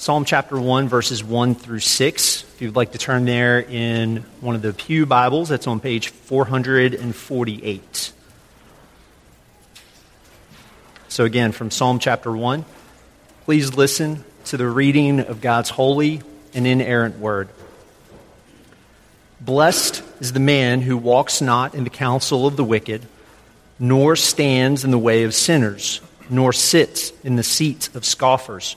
Psalm chapter 1, verses 1 through 6. If you'd like to turn there in one of the Pew Bibles, that's on page 448. So, again, from Psalm chapter 1, please listen to the reading of God's holy and inerrant word. Blessed is the man who walks not in the counsel of the wicked, nor stands in the way of sinners, nor sits in the seat of scoffers.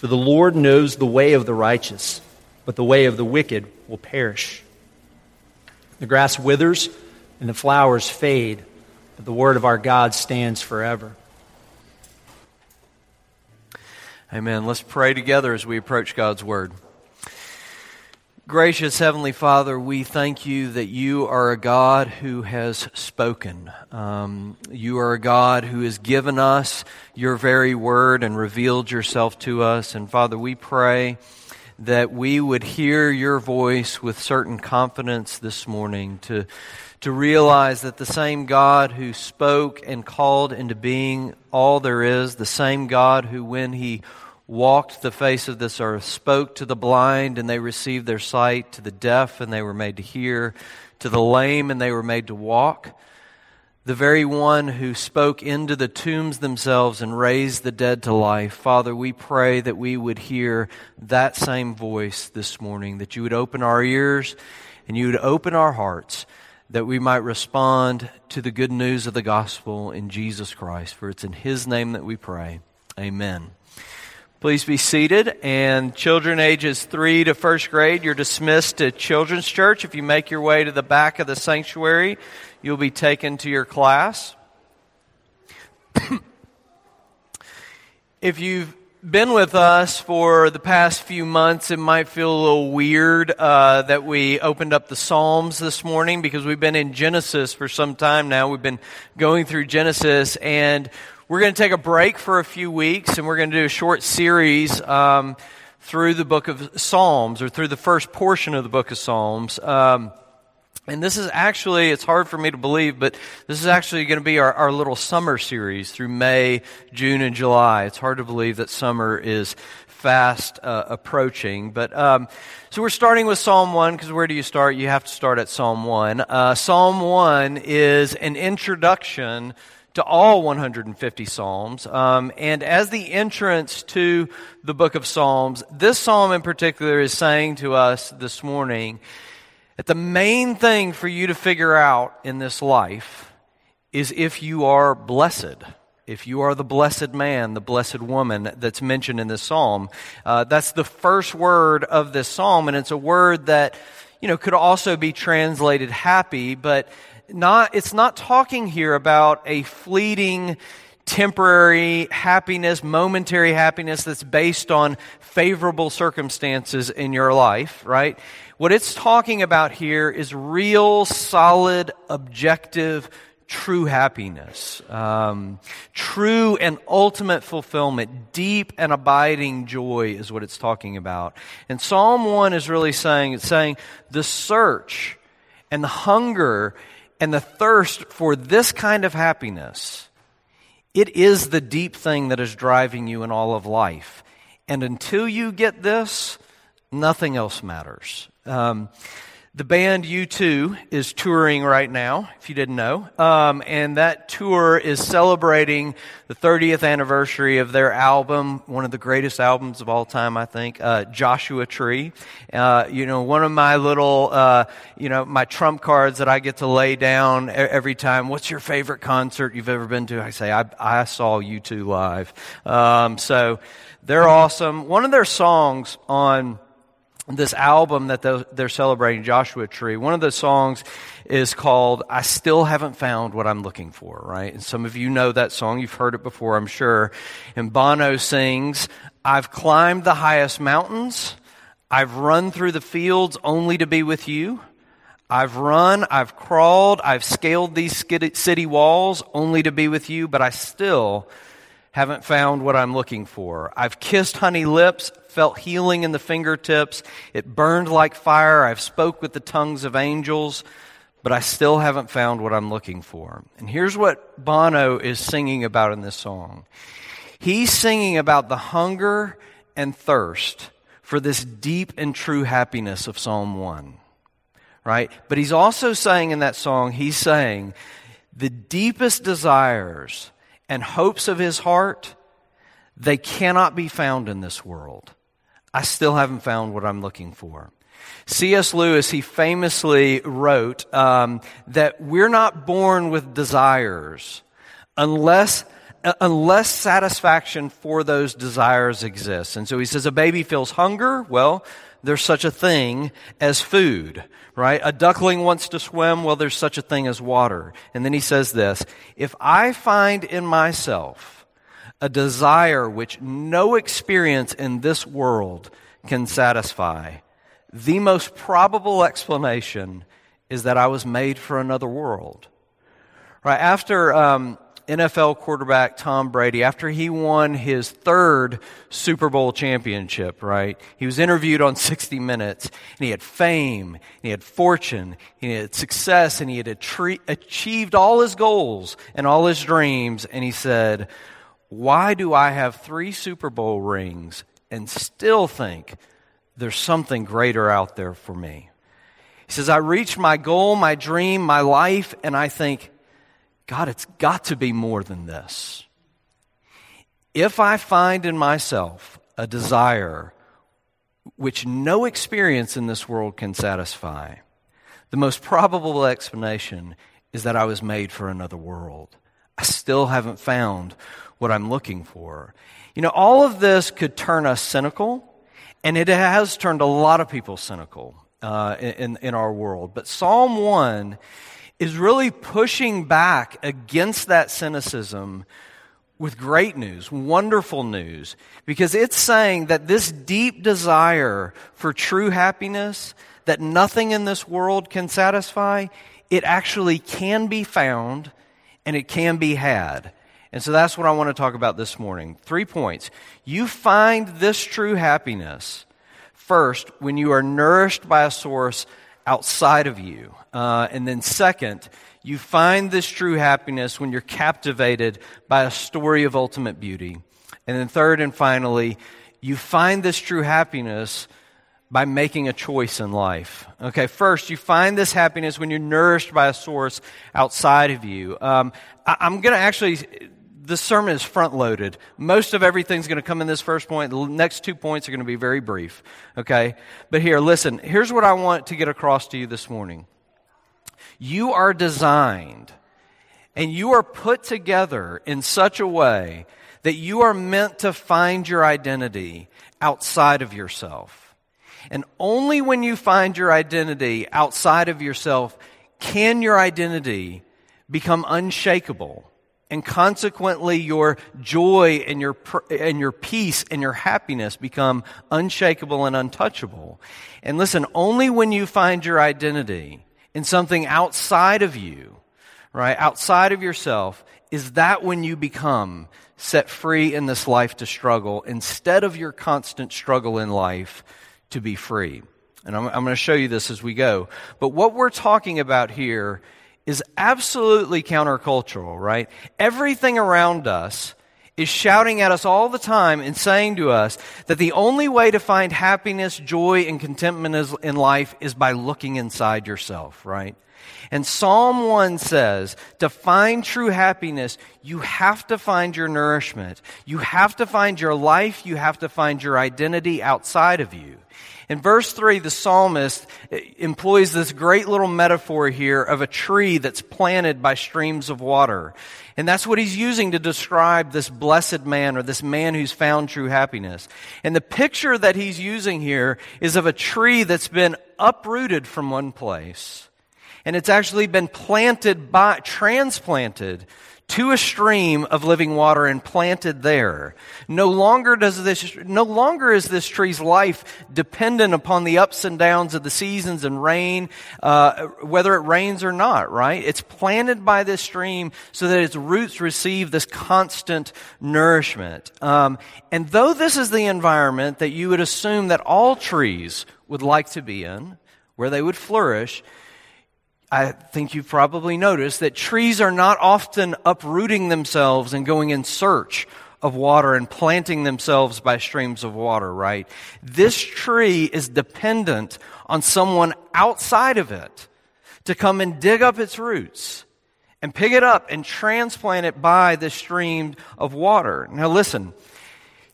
For the Lord knows the way of the righteous, but the way of the wicked will perish. The grass withers and the flowers fade, but the word of our God stands forever. Amen. Let's pray together as we approach God's word. Gracious Heavenly Father, we thank you that you are a God who has spoken. Um, you are a God who has given us your very word and revealed yourself to us. And Father, we pray that we would hear your voice with certain confidence this morning to, to realize that the same God who spoke and called into being all there is, the same God who, when he walked the face of this earth, spoke to the blind, and they received their sight, to the deaf, and they were made to hear, to the lame, and they were made to walk. The very one who spoke into the tombs themselves and raised the dead to life. Father, we pray that we would hear that same voice this morning, that you would open our ears and you would open our hearts, that we might respond to the good news of the gospel in Jesus Christ. For it's in his name that we pray. Amen. Please be seated. And children ages 3 to first grade, you're dismissed to Children's Church. If you make your way to the back of the sanctuary, you'll be taken to your class. if you've been with us for the past few months, it might feel a little weird uh, that we opened up the Psalms this morning because we've been in Genesis for some time now. We've been going through Genesis, and we're going to take a break for a few weeks and we're going to do a short series um, through the book of Psalms or through the first portion of the book of Psalms. Um, and this is actually, it's hard for me to believe, but this is actually going to be our, our little summer series through May, June, and July. It's hard to believe that summer is fast uh, approaching. But um, so we're starting with Psalm 1 because where do you start? You have to start at Psalm 1. Uh, Psalm 1 is an introduction to all 150 Psalms. Um, and as the entrance to the book of Psalms, this psalm in particular is saying to us this morning that the main thing for you to figure out in this life is if you are blessed. If you are the blessed man, the blessed woman that's mentioned in this psalm, uh, that's the first word of this psalm, and it's a word that you know could also be translated happy, but not, it's not talking here about a fleeting, temporary happiness, momentary happiness that's based on favorable circumstances in your life, right? What it's talking about here is real, solid, objective, true happiness, um, true and ultimate fulfillment, deep and abiding joy is what it's talking about. And Psalm 1 is really saying, it's saying the search and the hunger and the thirst for this kind of happiness, it is the deep thing that is driving you in all of life. And until you get this, nothing else matters. Um, the band U2 is touring right now, if you didn't know. Um, and that tour is celebrating the 30th anniversary of their album, one of the greatest albums of all time, I think, uh, Joshua Tree. Uh, you know, one of my little, uh, you know, my trump cards that I get to lay down every time. What's your favorite concert you've ever been to? I say, I, I saw U2 live. Um, so they're awesome. One of their songs on this album that they're celebrating, Joshua Tree, one of the songs is called I Still Haven't Found What I'm Looking For, right? And some of you know that song. You've heard it before, I'm sure. And Bono sings, I've climbed the highest mountains. I've run through the fields only to be with you. I've run, I've crawled, I've scaled these city walls only to be with you, but I still haven't found what I'm looking for. I've kissed honey lips, felt healing in the fingertips. It burned like fire. I've spoke with the tongues of angels, but I still haven't found what I'm looking for. And here's what Bono is singing about in this song. He's singing about the hunger and thirst for this deep and true happiness of Psalm 1 right? But he's also saying in that song, he's saying the deepest desires and hopes of his heart, they cannot be found in this world. I still haven't found what I'm looking for. C.S. Lewis, he famously wrote um, that we're not born with desires unless unless satisfaction for those desires exists. And so he says a baby feels hunger. Well, there's such a thing as food, right? A duckling wants to swim. Well, there's such a thing as water. And then he says this, if I find in myself a desire which no experience in this world can satisfy, the most probable explanation is that I was made for another world. Right after um, NFL quarterback Tom Brady, after he won his third Super Bowl championship, right? He was interviewed on 60 Minutes, and he had fame, and he had fortune, and he had success, and he had achieved all his goals and all his dreams. And he said, Why do I have three Super Bowl rings and still think there's something greater out there for me? He says, I reached my goal, my dream, my life, and I think, God, it's got to be more than this. If I find in myself a desire which no experience in this world can satisfy, the most probable explanation is that I was made for another world. I still haven't found what I'm looking for. You know, all of this could turn us cynical, and it has turned a lot of people cynical uh, in, in our world. But Psalm 1 is really pushing back against that cynicism with great news, wonderful news, because it's saying that this deep desire for true happiness that nothing in this world can satisfy, it actually can be found and it can be had. And so that's what I want to talk about this morning. Three points. You find this true happiness first when you are nourished by a source outside of you. Uh, and then, second, you find this true happiness when you're captivated by a story of ultimate beauty. And then, third and finally, you find this true happiness by making a choice in life. Okay, first, you find this happiness when you're nourished by a source outside of you. Um, I, I'm going to actually this sermon is front loaded. Most of everything's going to come in this first point. The next two points are going to be very brief. Okay? But here, listen, here's what I want to get across to you this morning. You are designed and you are put together in such a way that you are meant to find your identity outside of yourself. And only when you find your identity outside of yourself can your identity become unshakable and consequently your joy and your, and your peace and your happiness become unshakable and untouchable. And listen, only when you find your identity in something outside of you, right, outside of yourself, is that when you become set free in this life to struggle instead of your constant struggle in life to be free. And I'm, I'm going to show you this as we go. But what we're talking about here is absolutely countercultural, right? Everything around us is shouting at us all the time and saying to us that the only way to find happiness, joy, and contentment in life is by looking inside yourself, right? And Psalm 1 says, to find true happiness, you have to find your nourishment. You have to find your life. You have to find your identity outside of you. In verse 3, the psalmist employs this great little metaphor here of a tree that's planted by streams of water. And that's what he's using to describe this blessed man or this man who's found true happiness. And the picture that he's using here is of a tree that's been uprooted from one place. And it's actually been planted by, transplanted to a stream of living water and planted there. No longer does this, no longer is this tree's life dependent upon the ups and downs of the seasons and rain, uh, whether it rains or not, right? It's planted by this stream so that its roots receive this constant nourishment. Um, and though this is the environment that you would assume that all trees would like to be in, where they would flourish, I think you've probably noticed that trees are not often uprooting themselves and going in search of water and planting themselves by streams of water, right? This tree is dependent on someone outside of it to come and dig up its roots and pick it up and transplant it by the stream of water. Now listen,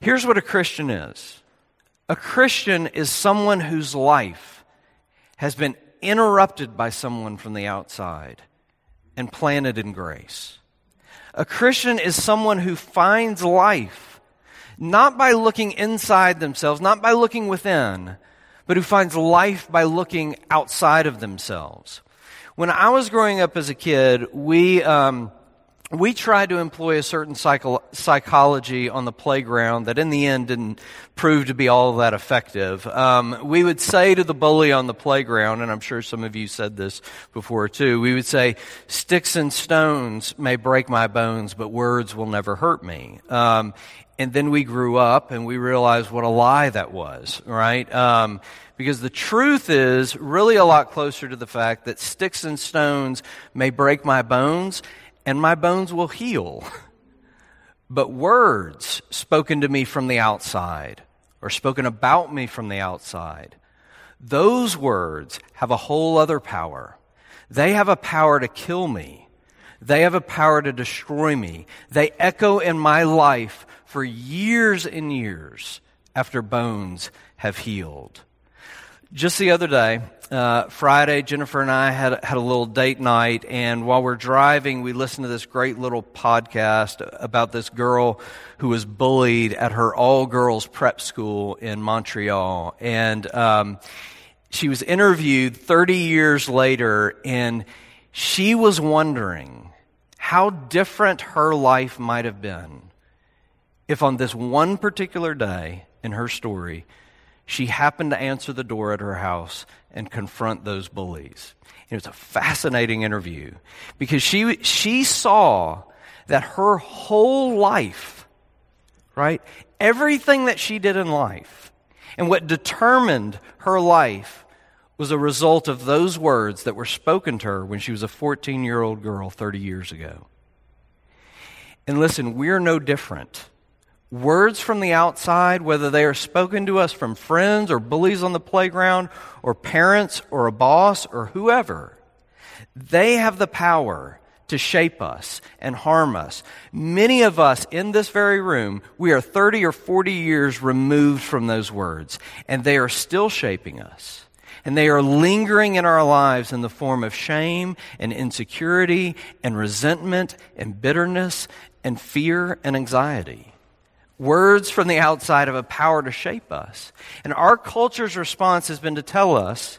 here's what a Christian is. A Christian is someone whose life has been interrupted by someone from the outside and planted in grace. A Christian is someone who finds life not by looking inside themselves, not by looking within, but who finds life by looking outside of themselves. When I was growing up as a kid, we, um, we tried to employ a certain psycho- psychology on the playground that in the end didn't prove to be all that effective. Um, we would say to the bully on the playground, and I'm sure some of you said this before too, we would say, sticks and stones may break my bones, but words will never hurt me. Um, and then we grew up and we realized what a lie that was, right? Um, because the truth is really a lot closer to the fact that sticks and stones may break my bones and my bones will heal. But words spoken to me from the outside, or spoken about me from the outside, those words have a whole other power. They have a power to kill me. They have a power to destroy me. They echo in my life for years and years after bones have healed. Just the other day, uh, Friday, Jennifer and I had, had a little date night, and while we're driving, we listened to this great little podcast about this girl who was bullied at her all girls prep school in Montreal. And um, she was interviewed 30 years later, and she was wondering how different her life might have been if on this one particular day in her story, she happened to answer the door at her house and confront those bullies. It was a fascinating interview because she, she saw that her whole life, right, everything that she did in life and what determined her life was a result of those words that were spoken to her when she was a 14 year old girl 30 years ago. And listen, we're no different words from the outside, whether they are spoken to us from friends or bullies on the playground or parents or a boss or whoever, they have the power to shape us and harm us. Many of us in this very room, we are 30 or 40 years removed from those words, and they are still shaping us. And they are lingering in our lives in the form of shame and insecurity and resentment and bitterness and fear and anxiety. Words from the outside have a power to shape us. And our culture's response has been to tell us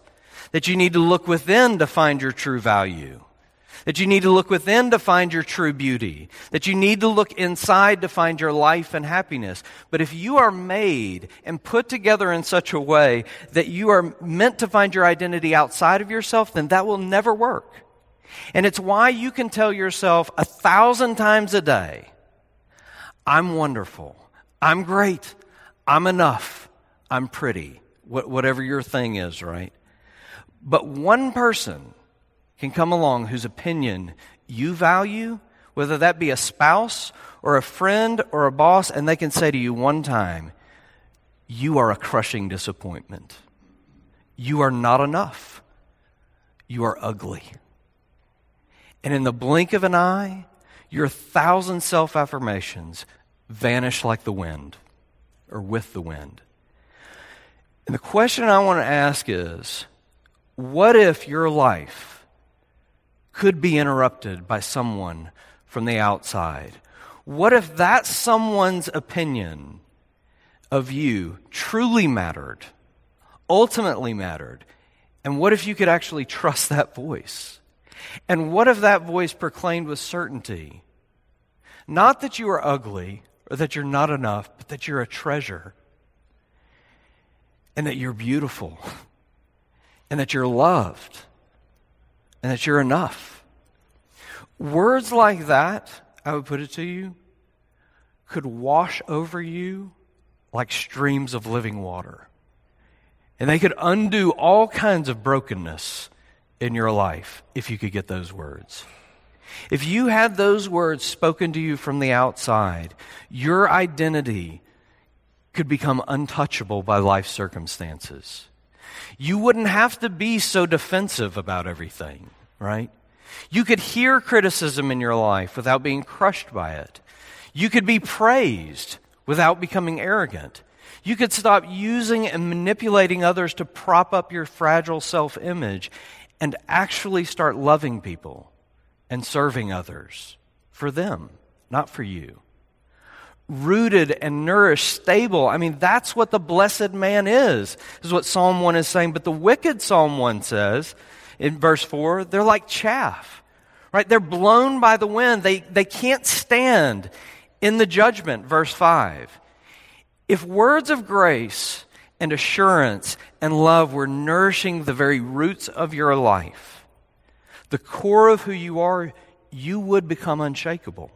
that you need to look within to find your true value. That you need to look within to find your true beauty. That you need to look inside to find your life and happiness. But if you are made and put together in such a way that you are meant to find your identity outside of yourself, then that will never work. And it's why you can tell yourself a thousand times a day, I'm wonderful. I'm great. I'm enough. I'm pretty. whatever your thing is, right? But one person can come along whose opinion you value, whether that be a spouse or a friend or a boss, and they can say to you one time, You are a crushing disappointment. You are not enough. You are ugly. And in the blink of an eye, your thousand self affirmations vanish like the wind or with the wind. And the question I want to ask is what if your life could be interrupted by someone from the outside? What if that someone's opinion of you truly mattered, ultimately mattered? And what if you could actually trust that voice? And what if that voice proclaimed with certainty, Not that you are ugly or that you're not enough, but that you're a treasure and that you're beautiful and that you're loved and that you're enough. Words like that, I would put it to you, could wash over you like streams of living water. And they could undo all kinds of brokenness in your life if you could get those words. If you had those words spoken to you from the outside, your identity could become untouchable by life circumstances. You wouldn't have to be so defensive about everything, right? You could hear criticism in your life without being crushed by it. You could be praised without becoming arrogant. You could stop using and manipulating others to prop up your fragile self image and actually start loving people and serving others for them, not for you. Rooted and nourished, stable. I mean, that's what the blessed man is, is what Psalm 1 is saying. But the wicked, Psalm 1 says in verse 4, they're like chaff, right? They're blown by the wind. They, they can't stand in the judgment, verse 5. If words of grace and assurance and love were nourishing the very roots of your life, the core of who you are, you would become unshakable.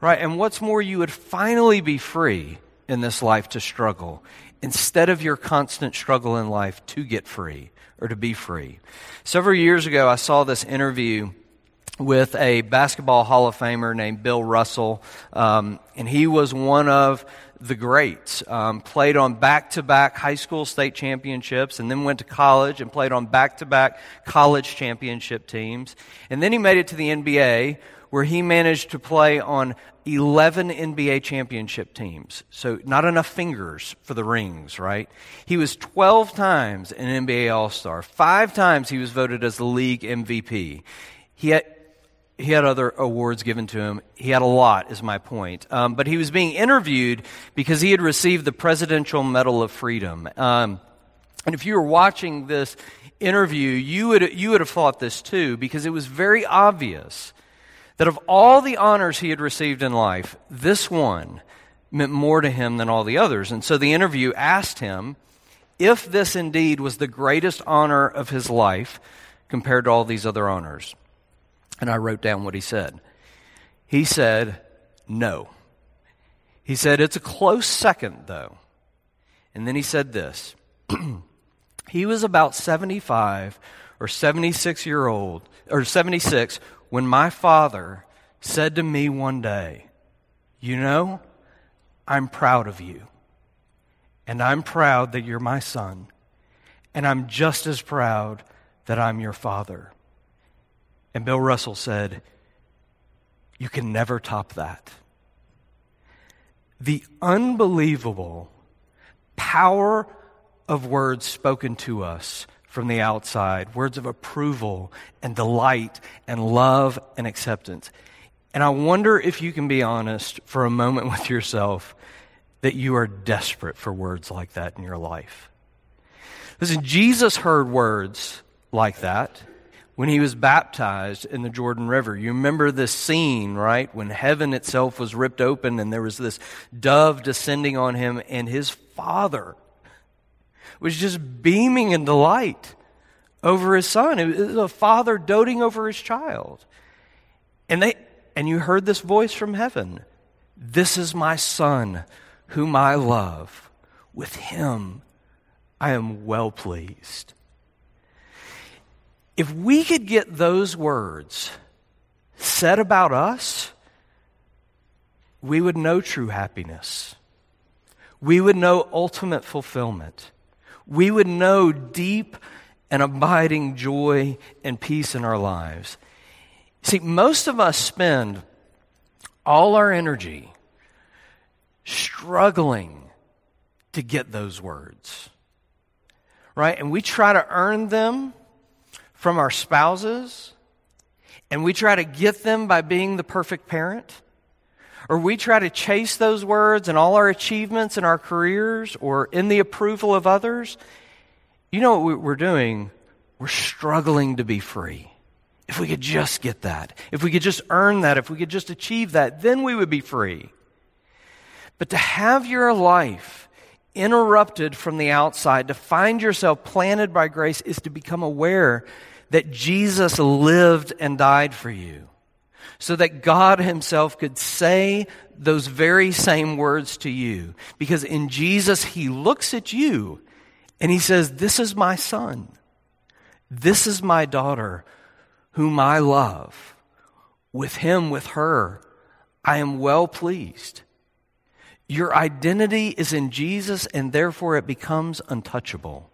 Right? And what's more, you would finally be free in this life to struggle instead of your constant struggle in life to get free or to be free. Several years ago, I saw this interview with a basketball Hall of Famer named Bill Russell, um, and he was one of the greats. Um, played on back to back high school state championships and then went to college and played on back to back college championship teams. And then he made it to the NBA where he managed to play on 11 NBA championship teams. So not enough fingers for the rings, right? He was 12 times an NBA All Star. Five times he was voted as the league MVP. He had, he had other awards given to him. He had a lot, is my point. Um, but he was being interviewed because he had received the Presidential Medal of Freedom. Um, and if you were watching this interview, you would, you would have thought this too, because it was very obvious that of all the honors he had received in life, this one meant more to him than all the others. And so the interview asked him if this indeed was the greatest honor of his life compared to all these other honors. And I wrote down what he said. He said, no. He said, it's a close second, though. And then he said this He was about 75 or 76 year old, or 76, when my father said to me one day, You know, I'm proud of you. And I'm proud that you're my son. And I'm just as proud that I'm your father. And Bill Russell said, You can never top that. The unbelievable power of words spoken to us from the outside, words of approval and delight and love and acceptance. And I wonder if you can be honest for a moment with yourself that you are desperate for words like that in your life. Listen, Jesus heard words like that when he was baptized in the Jordan River. You remember this scene, right? When heaven itself was ripped open and there was this dove descending on him, and his father was just beaming in delight over his son. It was a father doting over his child. And they and you heard this voice from heaven. This is my son whom I love. With him I am well pleased. If we could get those words said about us, we would know true happiness. We would know ultimate fulfillment. We would know deep and abiding joy and peace in our lives. See, most of us spend all our energy struggling to get those words, right? And we try to earn them from our spouses, and we try to get them by being the perfect parent, or we try to chase those words and all our achievements in our careers or in the approval of others, you know what we're doing? We're struggling to be free If we could just get that, if we could just earn that, if we could just achieve that, then we would be free. But to have your life interrupted from the outside, to find yourself planted by grace, is to become aware that Jesus lived and died for you. So that God Himself could say those very same words to you. Because in Jesus, He looks at you and He says, This is my son. This is my daughter whom I love. With him, with her, I am well pleased. Your identity is in Jesus, and therefore it becomes untouchable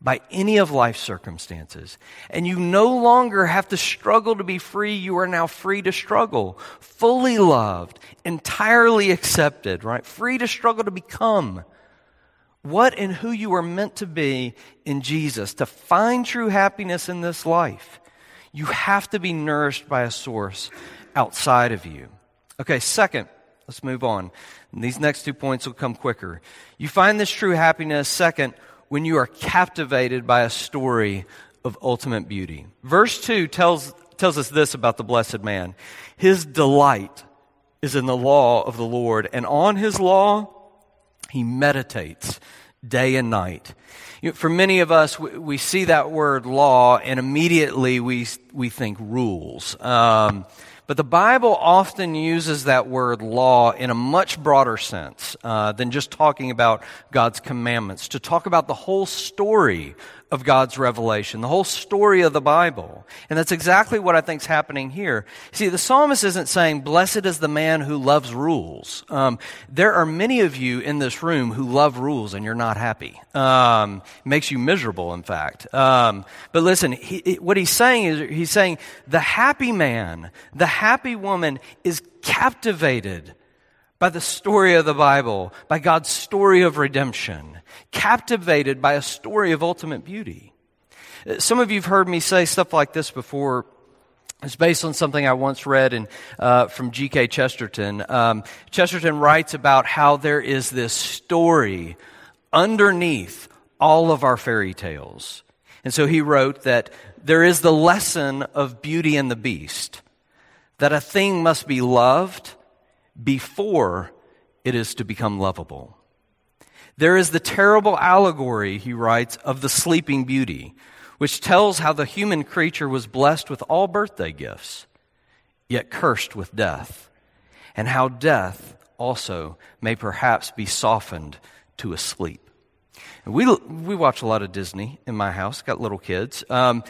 by any of life's circumstances. And you no longer have to struggle to be free. You are now free to struggle, fully loved, entirely accepted, right? Free to struggle to become what and who you are meant to be in Jesus. To find true happiness in this life, you have to be nourished by a source outside of you. Okay, second, let's move on. And these next two points will come quicker. You find this true happiness, second, when you are captivated by a story of ultimate beauty. Verse 2 tells, tells us this about the blessed man His delight is in the law of the Lord, and on his law he meditates day and night. You know, for many of us, we, we, see that word law and immediately we, we think rules. Um, but the Bible often uses that word law in a much broader sense uh, than just talking about God's commandments, to talk about the whole story of God's revelation, the whole story of the Bible. And that's exactly what I think is happening here. See, the psalmist isn't saying, Blessed is the man who loves rules. Um, there are many of you in this room who love rules and you're not happy. Um, makes you miserable, in fact. Um, but listen, he, what he's saying is, he's saying, the happy man, the happy woman is captivated by the story of the Bible, by God's story of redemption, captivated by a story of ultimate beauty. Some of you have heard me say stuff like this before. It's based on something I once read in, uh, from G.K. Chesterton. Um, Chesterton writes about how there is this story underneath all of our fairy tales. And so he wrote that there is the lesson of Beauty and the Beast, that a thing must be loved before it is to become lovable. There is the terrible allegory, he writes, of the sleeping beauty, which tells how the human creature was blessed with all birthday gifts, yet cursed with death, and how death also may perhaps be softened to a sleep. We, we watch a lot of Disney in my house, got little kids. Um,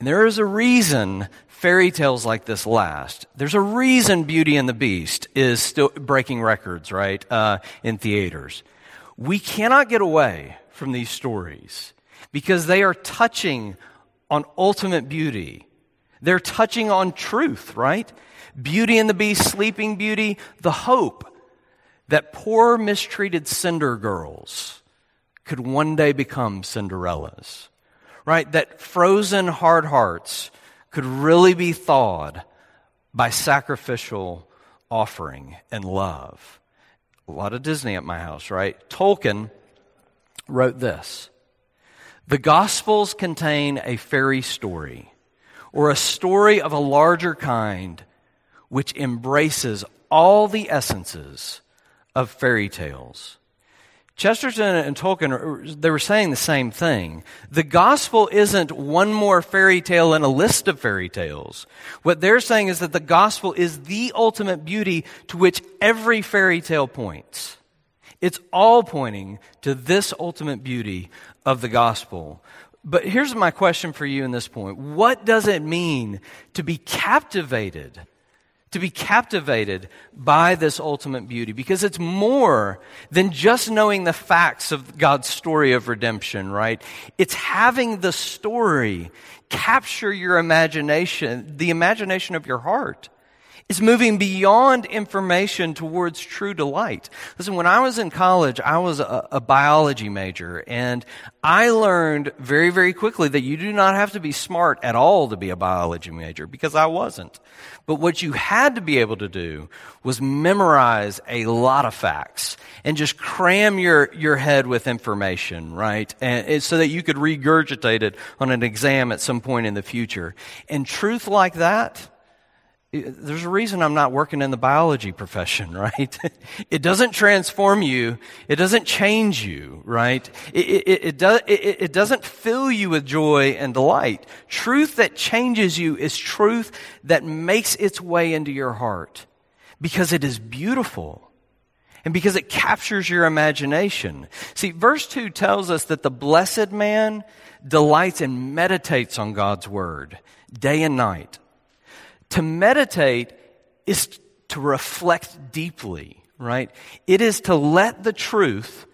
and there is a reason fairy tales like this last. There's a reason Beauty and the Beast is still breaking records, right, uh, in theaters. We cannot get away from these stories because they are touching on ultimate beauty. They're touching on truth, right? Beauty and the Beast, Sleeping Beauty, the hope that poor mistreated cinder girls could one day become Cinderellas right? That frozen hard hearts could really be thawed by sacrificial offering and love. A lot of Disney at my house, right? Tolkien wrote this The Gospels contain a fairy story, or a story of a larger kind, which embraces all the essences of fairy tales Chesterton and Tolkien, they were saying the same thing. The gospel isn't one more fairy tale in a list of fairy tales. What they're saying is that the gospel is the ultimate beauty to which every fairy tale points. It's all pointing to this ultimate beauty of the gospel. But here's my question for you in this point. What does it mean to be captivated to be captivated by this ultimate beauty because it's more than just knowing the facts of God's story of redemption, right? It's having the story capture your imagination, the imagination of your heart. It's moving beyond information towards true delight. Listen, when I was in college, I was a, a, biology major, and I learned very, very quickly that you do not have to be smart at all to be a biology major, because I wasn't. But what you had to be able to do was memorize a lot of facts and just cram your, your head with information, right? And, so that you could regurgitate it on an exam at some point in the future. And truth like that, there's a reason I'm not working in the biology profession, right? it doesn't transform you. It doesn't change you, right? It, it, it, it, it doesn't fill you with joy and delight. Truth that changes you is truth that makes its way into your heart because it is beautiful and because it captures your imagination. See, verse 2 tells us that the blessed man delights and meditates on God's word day and night. To meditate is to reflect deeply, right? It is to let the truth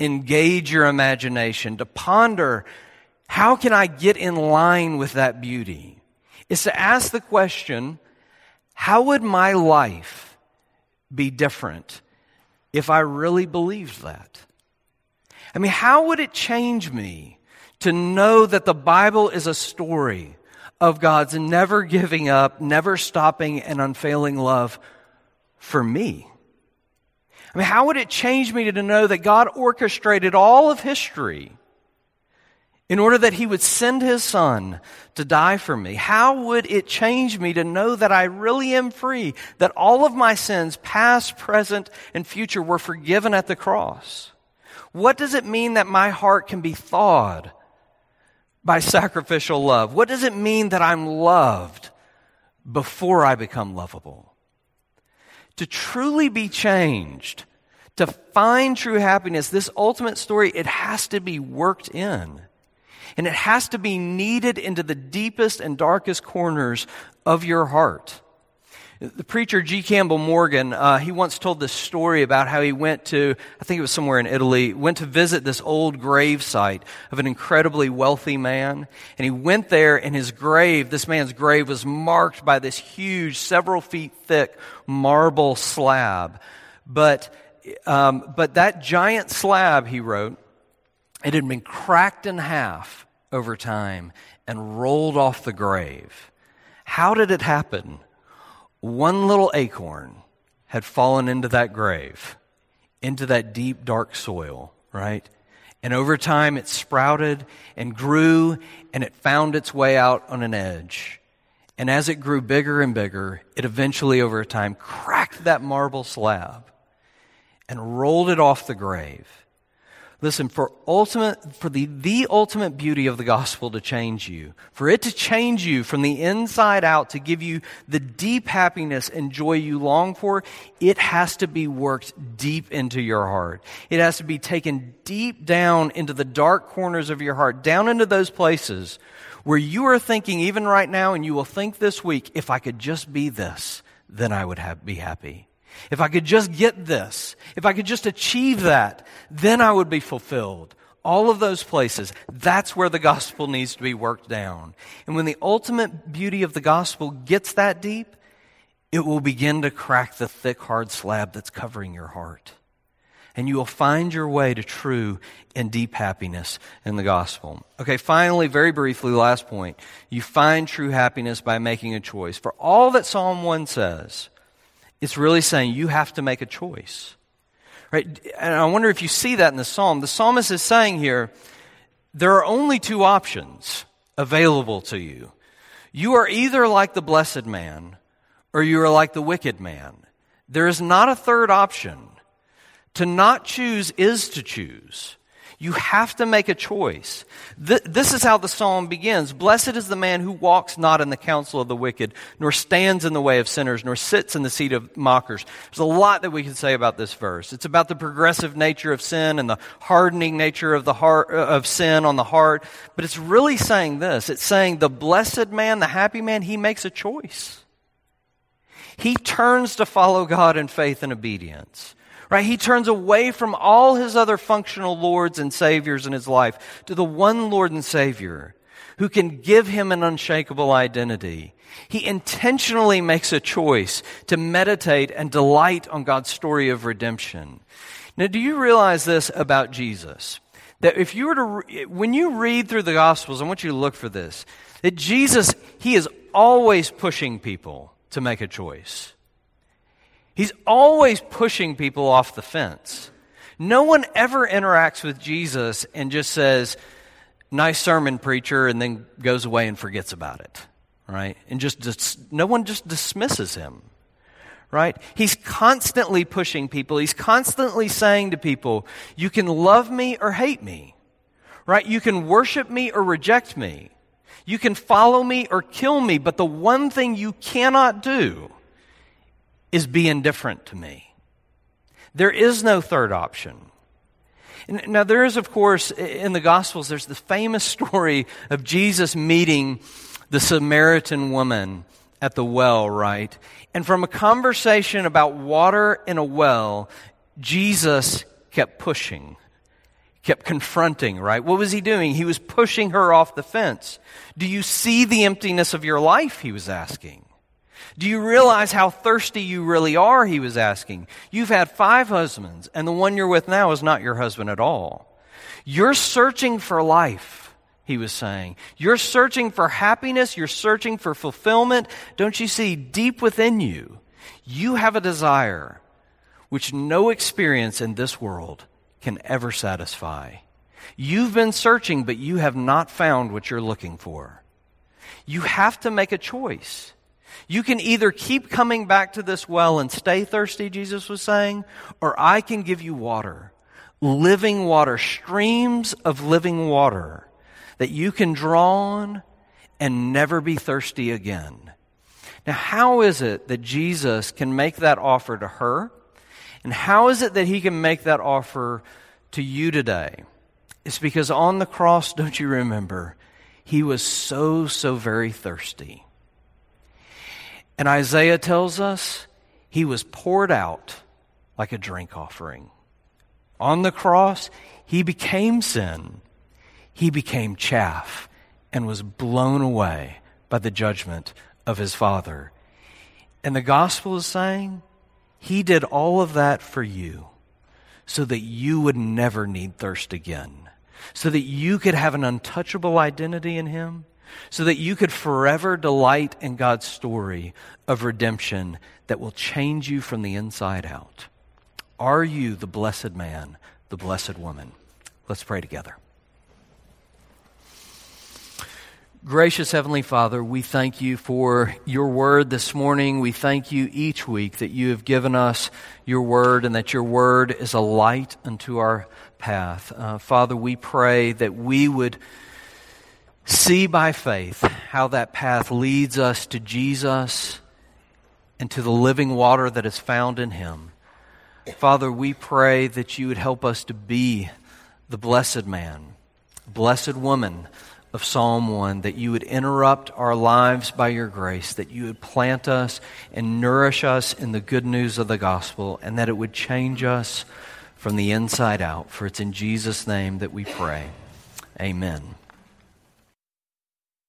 engage your imagination, to ponder how can I get in line with that beauty? It's to ask the question, how would my life be different if I really believed that? I mean, how would it change me to know that the Bible is a story of God's never giving up, never stopping, and unfailing love for me. I mean, how would it change me to know that God orchestrated all of history in order that He would send His Son to die for me? How would it change me to know that I really am free, that all of my sins, past, present, and future, were forgiven at the cross? What does it mean that my heart can be thawed by sacrificial love? What does it mean that I'm loved before I become lovable? To truly be changed, to find true happiness, this ultimate story, it has to be worked in. And it has to be kneaded into the deepest and darkest corners of your heart. The preacher G. Campbell Morgan, uh, he once told this story about how he went to, I think it was somewhere in Italy, went to visit this old grave site of an incredibly wealthy man. And he went there and his grave, this man's grave was marked by this huge, several feet thick marble slab. But, um, but that giant slab, he wrote, it had been cracked in half over time and rolled off the grave. How did it happen? One little acorn had fallen into that grave, into that deep, dark soil, right? And over time it sprouted and grew and it found its way out on an edge. And as it grew bigger and bigger, it eventually, over time, cracked that marble slab and rolled it off the grave. Listen, for ultimate, for the, the ultimate beauty of the gospel to change you, for it to change you from the inside out, to give you the deep happiness and joy you long for, it has to be worked deep into your heart. It has to be taken deep down into the dark corners of your heart, down into those places where you are thinking, even right now, and you will think this week, if I could just be this, then I would have, be happy. If I could just get this, if I could just achieve that, then I would be fulfilled. All of those places, that's where the gospel needs to be worked down. And when the ultimate beauty of the gospel gets that deep, it will begin to crack the thick, hard slab that's covering your heart. And you will find your way to true and deep happiness in the gospel. Okay, finally, very briefly, last point. You find true happiness by making a choice. For all that Psalm 1 says, it's really saying you have to make a choice. Right? And I wonder if you see that in the psalm. The psalmist is saying here, there are only two options available to you. You are either like the blessed man or you are like the wicked man. There is not a third option. To not choose is to choose. You have to make a choice. this is how the psalm begins. Blessed is the man who walks not in the counsel of the wicked, nor stands in the way of sinners, nor sits in the seat of mockers. There's a lot that we can say about this verse. It's about the progressive nature of sin and the hardening nature of the heart, uh, of sin on the heart. But it's really saying this. It's saying the blessed man, the happy man, he makes a choice. He turns to follow God in faith and obedience. Right? He turns away from all his other functional lords and saviors in his life to the one Lord and Savior who can give him an unshakable identity. He intentionally makes a choice to meditate and delight on God's story of redemption. Now, do you realize this about Jesus? That if you were to, when you read through the Gospels, I want you to look for this, that Jesus, he is always pushing people to make a choice. He's always pushing people off the fence. No one ever interacts with Jesus and just says, nice sermon, preacher, and then goes away and forgets about it, right? And just, no one just dismisses him, right? He's constantly pushing people. He's constantly saying to people, you can love me or hate me, right? You can worship me or reject me. You can follow me or kill me, but the one thing you cannot do is be indifferent to me. There is no third option. Now, there is, of course, in the Gospels, there's the famous story of Jesus meeting the Samaritan woman at the well, right? And from a conversation about water in a well, Jesus kept pushing, kept confronting, right? What was he doing? He was pushing her off the fence. Do you see the emptiness of your life? He was asking. Do you realize how thirsty you really are? He was asking. You've had five husbands, and the one you're with now is not your husband at all. You're searching for life, he was saying. You're searching for happiness. You're searching for fulfillment. Don't you see deep within you? You have a desire which no experience in this world can ever satisfy. You've been searching, but you have not found what you're looking for. You have to make a choice. You can either keep coming back to this well and stay thirsty, Jesus was saying, or I can give you water, living water, streams of living water that you can draw on and never be thirsty again. Now, how is it that Jesus can make that offer to her? And how is it that he can make that offer to you today? It's because on the cross, don't you remember, he was so, so very thirsty. And Isaiah tells us he was poured out like a drink offering. On the cross, he became sin. He became chaff and was blown away by the judgment of his Father. And the gospel is saying he did all of that for you so that you would never need thirst again, so that you could have an untouchable identity in him so that you could forever delight in God's story of redemption that will change you from the inside out. Are you the blessed man, the blessed woman? Let's pray together. Gracious Heavenly Father, we thank you for your word this morning. We thank you each week that you have given us your word and that your word is a light unto our path. Uh, Father, we pray that we would see by faith how that path leads us to Jesus and to the living water that is found in Him. Father, we pray that you would help us to be the blessed man, blessed woman of Psalm 1, that you would interrupt our lives by your grace, that you would plant us and nourish us in the good news of the gospel, and that it would change us from the inside out. For it's in Jesus' name that we pray. Amen.